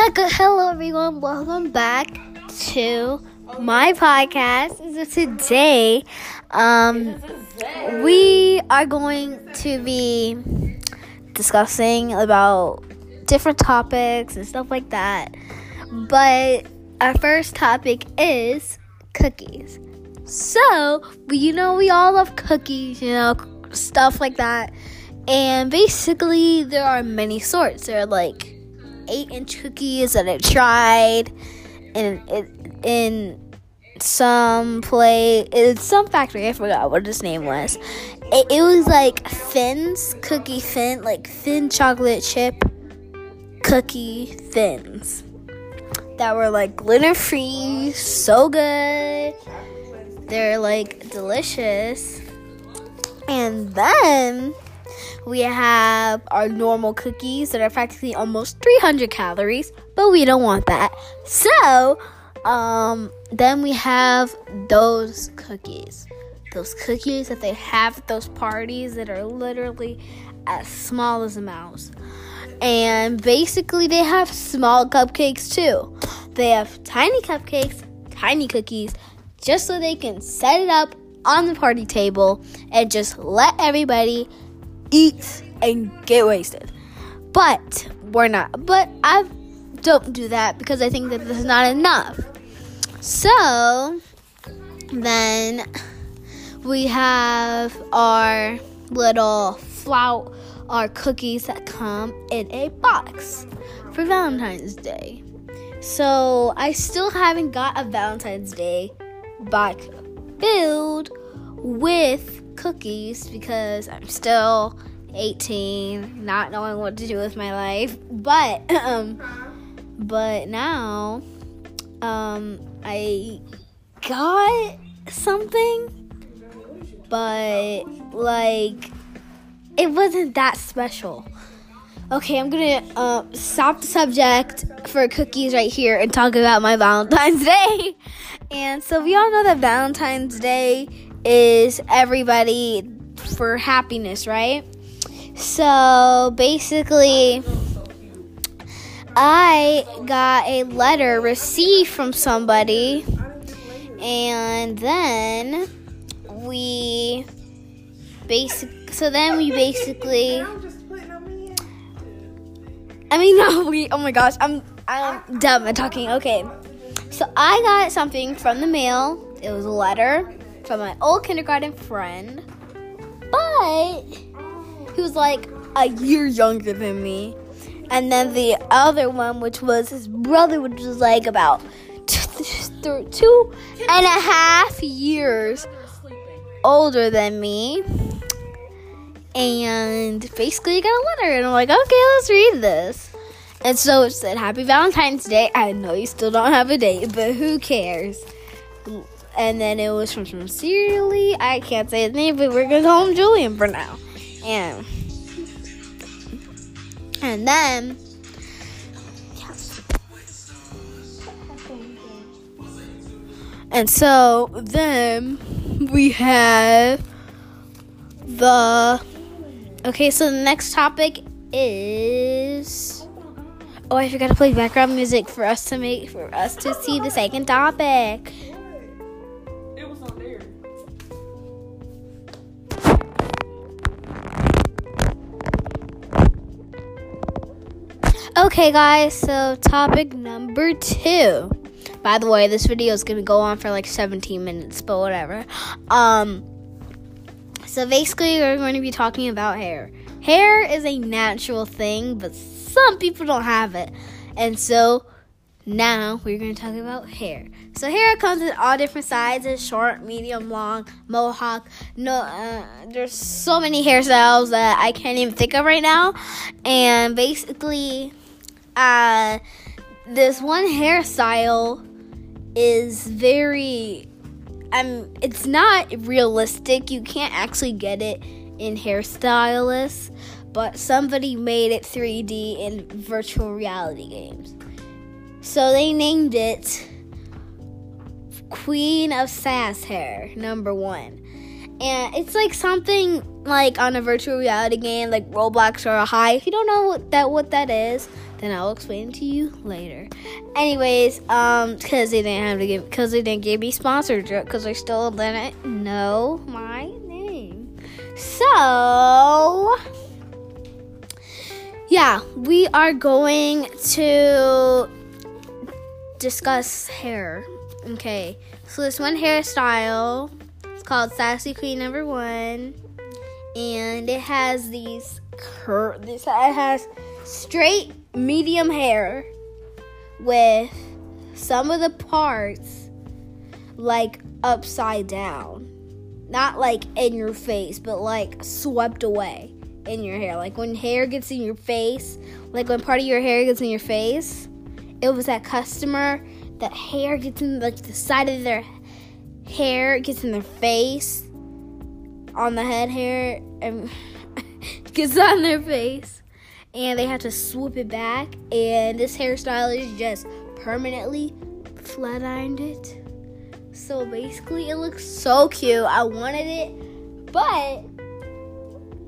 Hello, everyone. Welcome back to my podcast. So today, um, we are going to be discussing about different topics and stuff like that. But our first topic is cookies. So, you know, we all love cookies, you know, stuff like that. And basically, there are many sorts. There are like eight inch cookies that I tried in in some play it's some factory. I forgot what his name was. It, it was like thins, cookie thin, like thin chocolate chip cookie thins that were like gluten free, so good. They're like delicious. And then we have our normal cookies that are practically almost 300 calories, but we don't want that. So, um, then we have those cookies. Those cookies that they have at those parties that are literally as small as a mouse. And basically, they have small cupcakes too. They have tiny cupcakes, tiny cookies, just so they can set it up on the party table and just let everybody eat and get wasted. But we're not. But I don't do that because I think that this is not enough. So then we have our little flout, our cookies that come in a box for Valentine's Day. So I still haven't got a Valentine's Day box filled with cookies because I'm still 18, not knowing what to do with my life. But um but now um I got something but like it wasn't that special. Okay, I'm gonna uh, stop the subject for cookies right here and talk about my Valentine's Day. And so we all know that Valentine's Day is everybody for happiness, right? So basically, I got a letter received from somebody, and then we basic. So then we basically. I mean, no, we. Oh my gosh, I'm I'm dumb at talking. Okay, so I got something from the mail. It was a letter from my old kindergarten friend, but he was like a year younger than me. And then the other one, which was his brother, which was like about two, two and a half years older than me. And basically, I got a letter, and I'm like, okay, let's read this. And so it said, Happy Valentine's Day. I know you still don't have a date, but who cares? And then it was from Sincerely. I can't say his name, but we're gonna call him Julian for now. And and then and so then we have the okay. So the next topic is. Oh, I forgot to play background music for us to make for us to see the second topic. Okay, guys, so topic number two. By the way, this video is gonna go on for like 17 minutes, but whatever. Um, so basically, we're going to be talking about hair. Hair is a natural thing, but some people don't have it, and so now we're going to talk about hair. So hair comes in all different sizes: short, medium, long, mohawk. No, uh, there's so many hairstyles that I can't even think of right now, and basically uh, this one hairstyle is very um it's not realistic. You can't actually get it in hairstylists, but somebody made it 3D in virtual reality games. So they named it Queen of Sass Hair number 1. And it's like something like on a virtual reality game like Roblox or a High. If you don't know what that what that is, then I'll explain to you later. Anyways, um, because they didn't have to give, because they didn't give me sponsorship, because I still didn't know my name. So, yeah, we are going to discuss hair. Okay, so this one hairstyle it's called Sassy Queen Number One, and it has these cur. This it has straight medium hair with some of the parts like upside down. Not like in your face, but like swept away in your hair. Like when hair gets in your face, like when part of your hair gets in your face, it was that customer that hair gets in like the side of their hair gets in their face on the head hair and gets on their face. And they have to swoop it back. And this hairstyle is just permanently flat ironed it. So basically it looks so cute. I wanted it but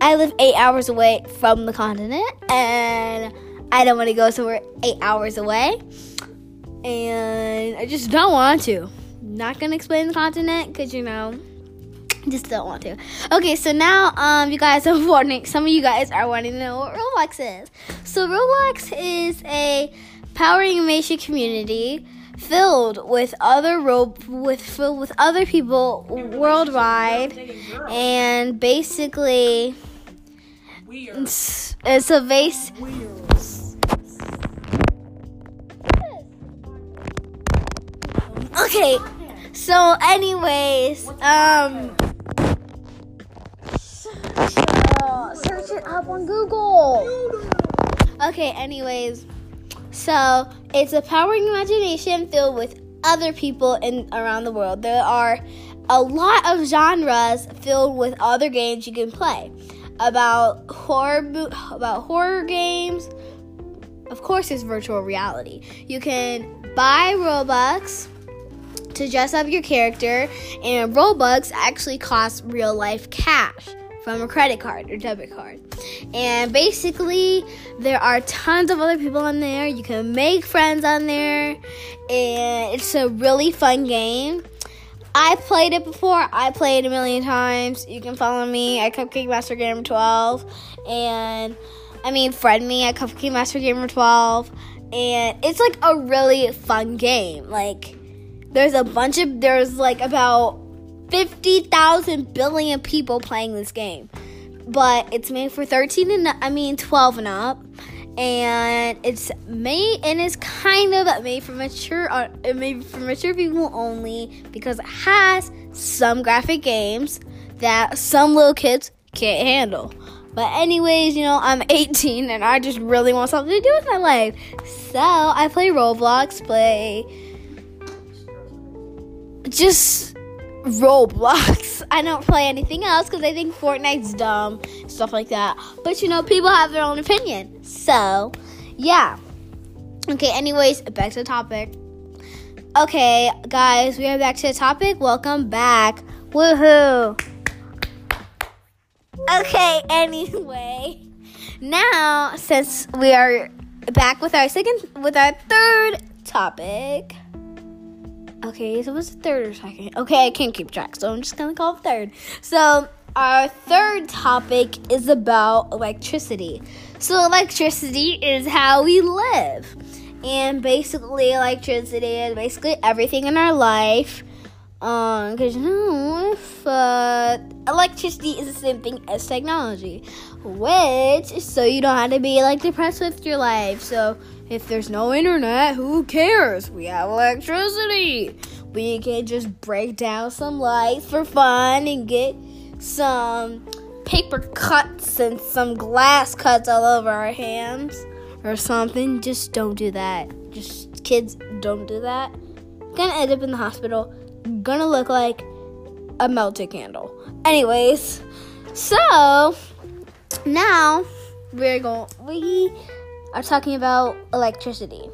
i live eight hours away from the continent and i don't want to go somewhere eight hours away. And I just don't want to. Not gonna explain the continent because you know, just don't want to. Okay, so now um, you guys are wondering. Some of you guys are wanting to know what Roblox is. So Roblox is a power animation community filled with other ro- with filled with other people worldwide, and basically, it's, it's a base. Okay, so anyways, um, search it up on Google. Okay, anyways, so it's a powering imagination filled with other people in around the world. There are a lot of genres filled with other games you can play about horror about horror games. Of course, it's virtual reality. You can buy Robux to dress up your character, and Robux actually costs real life cash from a credit card or debit card. And basically, there are tons of other people on there. You can make friends on there, and it's a really fun game. I played it before. I played a million times. You can follow me at Cupcake Master Gamer 12, and I mean, friend me at Cupcake Master Gamer 12, and it's like a really fun game. Like there's a bunch of there's like about 50,000 billion people playing this game. But it's made for 13 and I mean 12 and up. And it's made and it's kind of made for mature uh, made for mature people only because it has some graphic games that some little kids can't handle. But anyways, you know, I'm 18 and I just really want something to do with my life. So I play Roblox, play just Roblox. I don't play anything else because I think Fortnite's dumb, stuff like that. But you know, people have their own opinion. So, yeah. Okay, anyways, back to the topic. Okay, guys, we are back to the topic. Welcome back. Woohoo! Okay, anyway. Now, since we are back with our second with our third topic, Okay, so what's the third or second? Okay, I can't keep track, so I'm just gonna call it third. So, our third topic is about electricity. So, electricity is how we live. And basically, electricity is basically everything in our life. Um, because you know, if uh, electricity is the same thing as technology, which so you don't have to be like depressed with your life. So if there's no internet, who cares? We have electricity. We can just break down some lights for fun and get some paper cuts and some glass cuts all over our hands or something. Just don't do that. Just kids, don't do that. Gonna end up in the hospital. Gonna look like a melted candle. Anyways, so now we're gonna We are talking about electricity.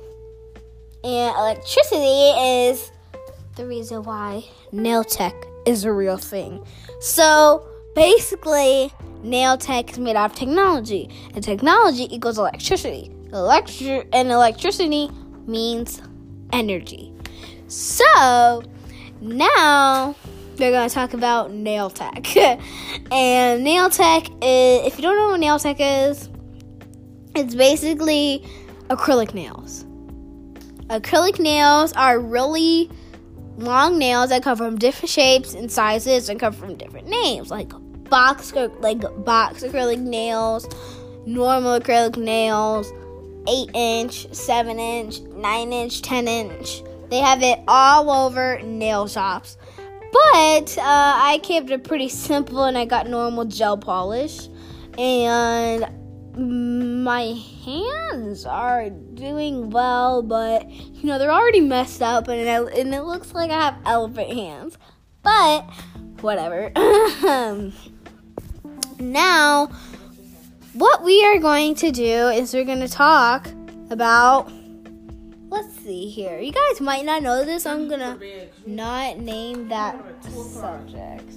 And electricity is the reason why nail tech is a real thing. So basically, nail tech is made out of technology, and technology equals electricity. electric and electricity means energy. So now we're gonna talk about nail tech. and nail tech is if you don't know what nail tech is, it's basically acrylic nails. Acrylic nails are really long nails that come from different shapes and sizes and come from different names, like box like box acrylic nails, normal acrylic nails, eight inch, seven inch, nine inch, ten inch. They have it all over nail shops. But uh, I kept it pretty simple and I got normal gel polish. And my hands are doing well, but you know, they're already messed up and it, and it looks like I have elephant hands. But whatever. now, what we are going to do is we're going to talk about. Let's see here. You guys might not know this. I'm going to not name that subject.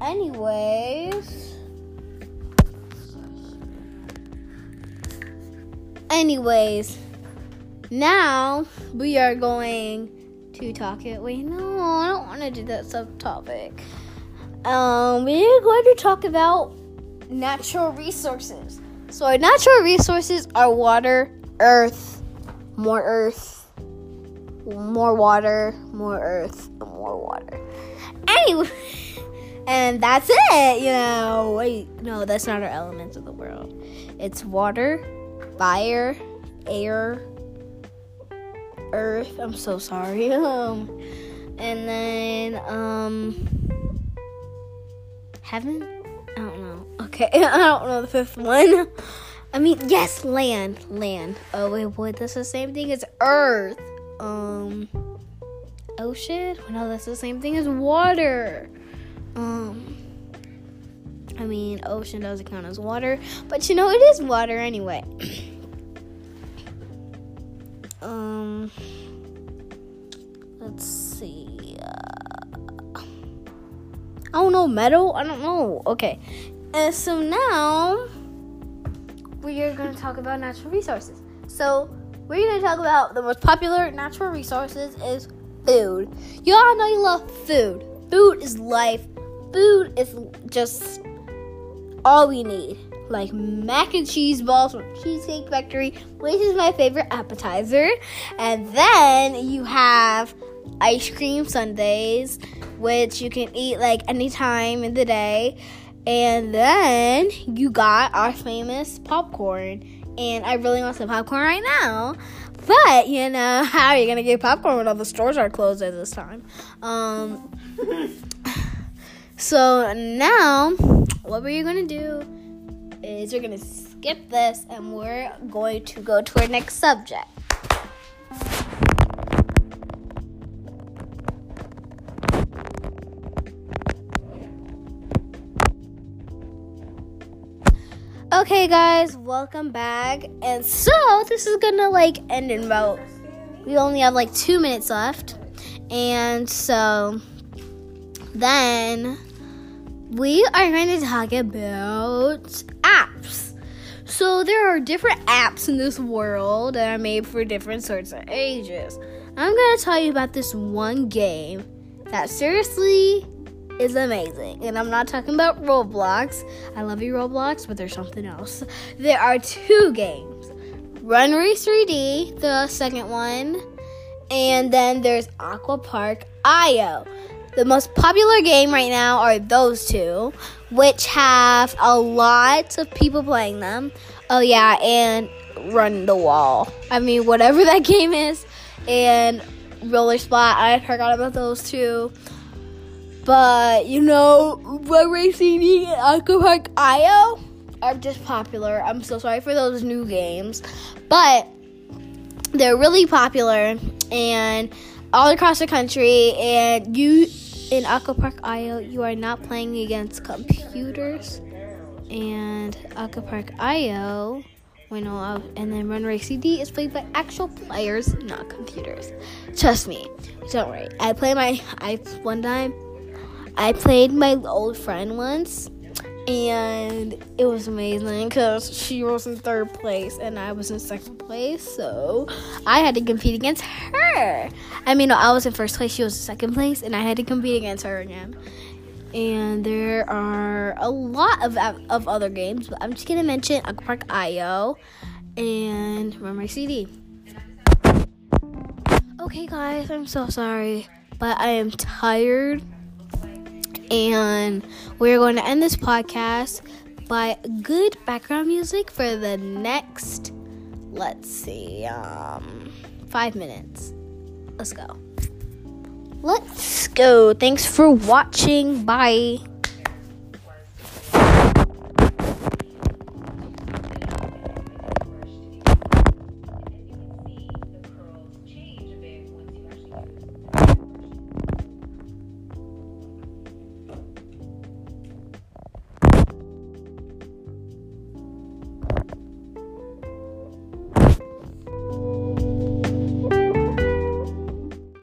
Anyways. Anyways, now we are going to talk it. Wait, no, I don't want to do that subtopic. Um, we're going to talk about natural resources. So, our natural resources are water, earth, more earth, more water, more earth, more water. Anyway, and that's it, you know. Wait, no, that's not our elements of the world. It's water, fire, air, earth. I'm so sorry. Um, and then um, heaven. I don't know. Okay, I don't know the fifth one. I mean, yes, land, land. Oh wait, what? That's the same thing as earth. Um, ocean. No, that's the same thing as water. Um. I mean, ocean doesn't count as water, but you know, it is water anyway. um, let's see. Uh, I don't know, metal? I don't know. Okay. And so now we are going to talk about natural resources. So, we're going to talk about the most popular natural resources is food. You all know you love food. Food is life. Food is just all we need. Like mac and cheese balls from Cheesecake Factory, which is my favorite appetizer. And then you have ice cream sundaes, which you can eat like any time in the day. And then you got our famous popcorn. And I really want some popcorn right now. But, you know, how are you going to get popcorn when all the stores are closed at this time? Um, so now what we're going to do is we're going to skip this and we're going to go to our next subject. Okay, guys, welcome back. And so, this is gonna like end in about. We only have like two minutes left. And so, then we are going to talk about apps. So there are different apps in this world that are made for different sorts of ages. I'm going to tell you about this one game that seriously is amazing. And I'm not talking about Roblox. I love you, Roblox, but there's something else. There are two games Run Race 3D, the second one, and then there's Aqua Park IO. The most popular game right now are those two, which have a lot of people playing them. Oh, yeah, and Run the Wall. I mean, whatever that game is. And Roller Splat, I forgot about those two. But, you know, Run Racing and Aqua Park IO are just popular. I'm so sorry for those new games. But they're really popular and all across the country and you in Aqua Park IO, you are not playing against computers. And Aqua Park IO, when all and then Run Race 3D is played by actual players, not computers. Trust me, don't worry. I play my I one time. I played my old friend once, and it was amazing because she was in third place and I was in second place, so I had to compete against her. I mean, no, I was in first place, she was in second place, and I had to compete against her again. And there are a lot of of other games, but I'm just gonna mention Aquapark IO and My CD. Okay, guys, I'm so sorry, but I am tired and we're going to end this podcast by good background music for the next, let's see, um, five minutes. Let's go. Let's go. Thanks for watching. Bye.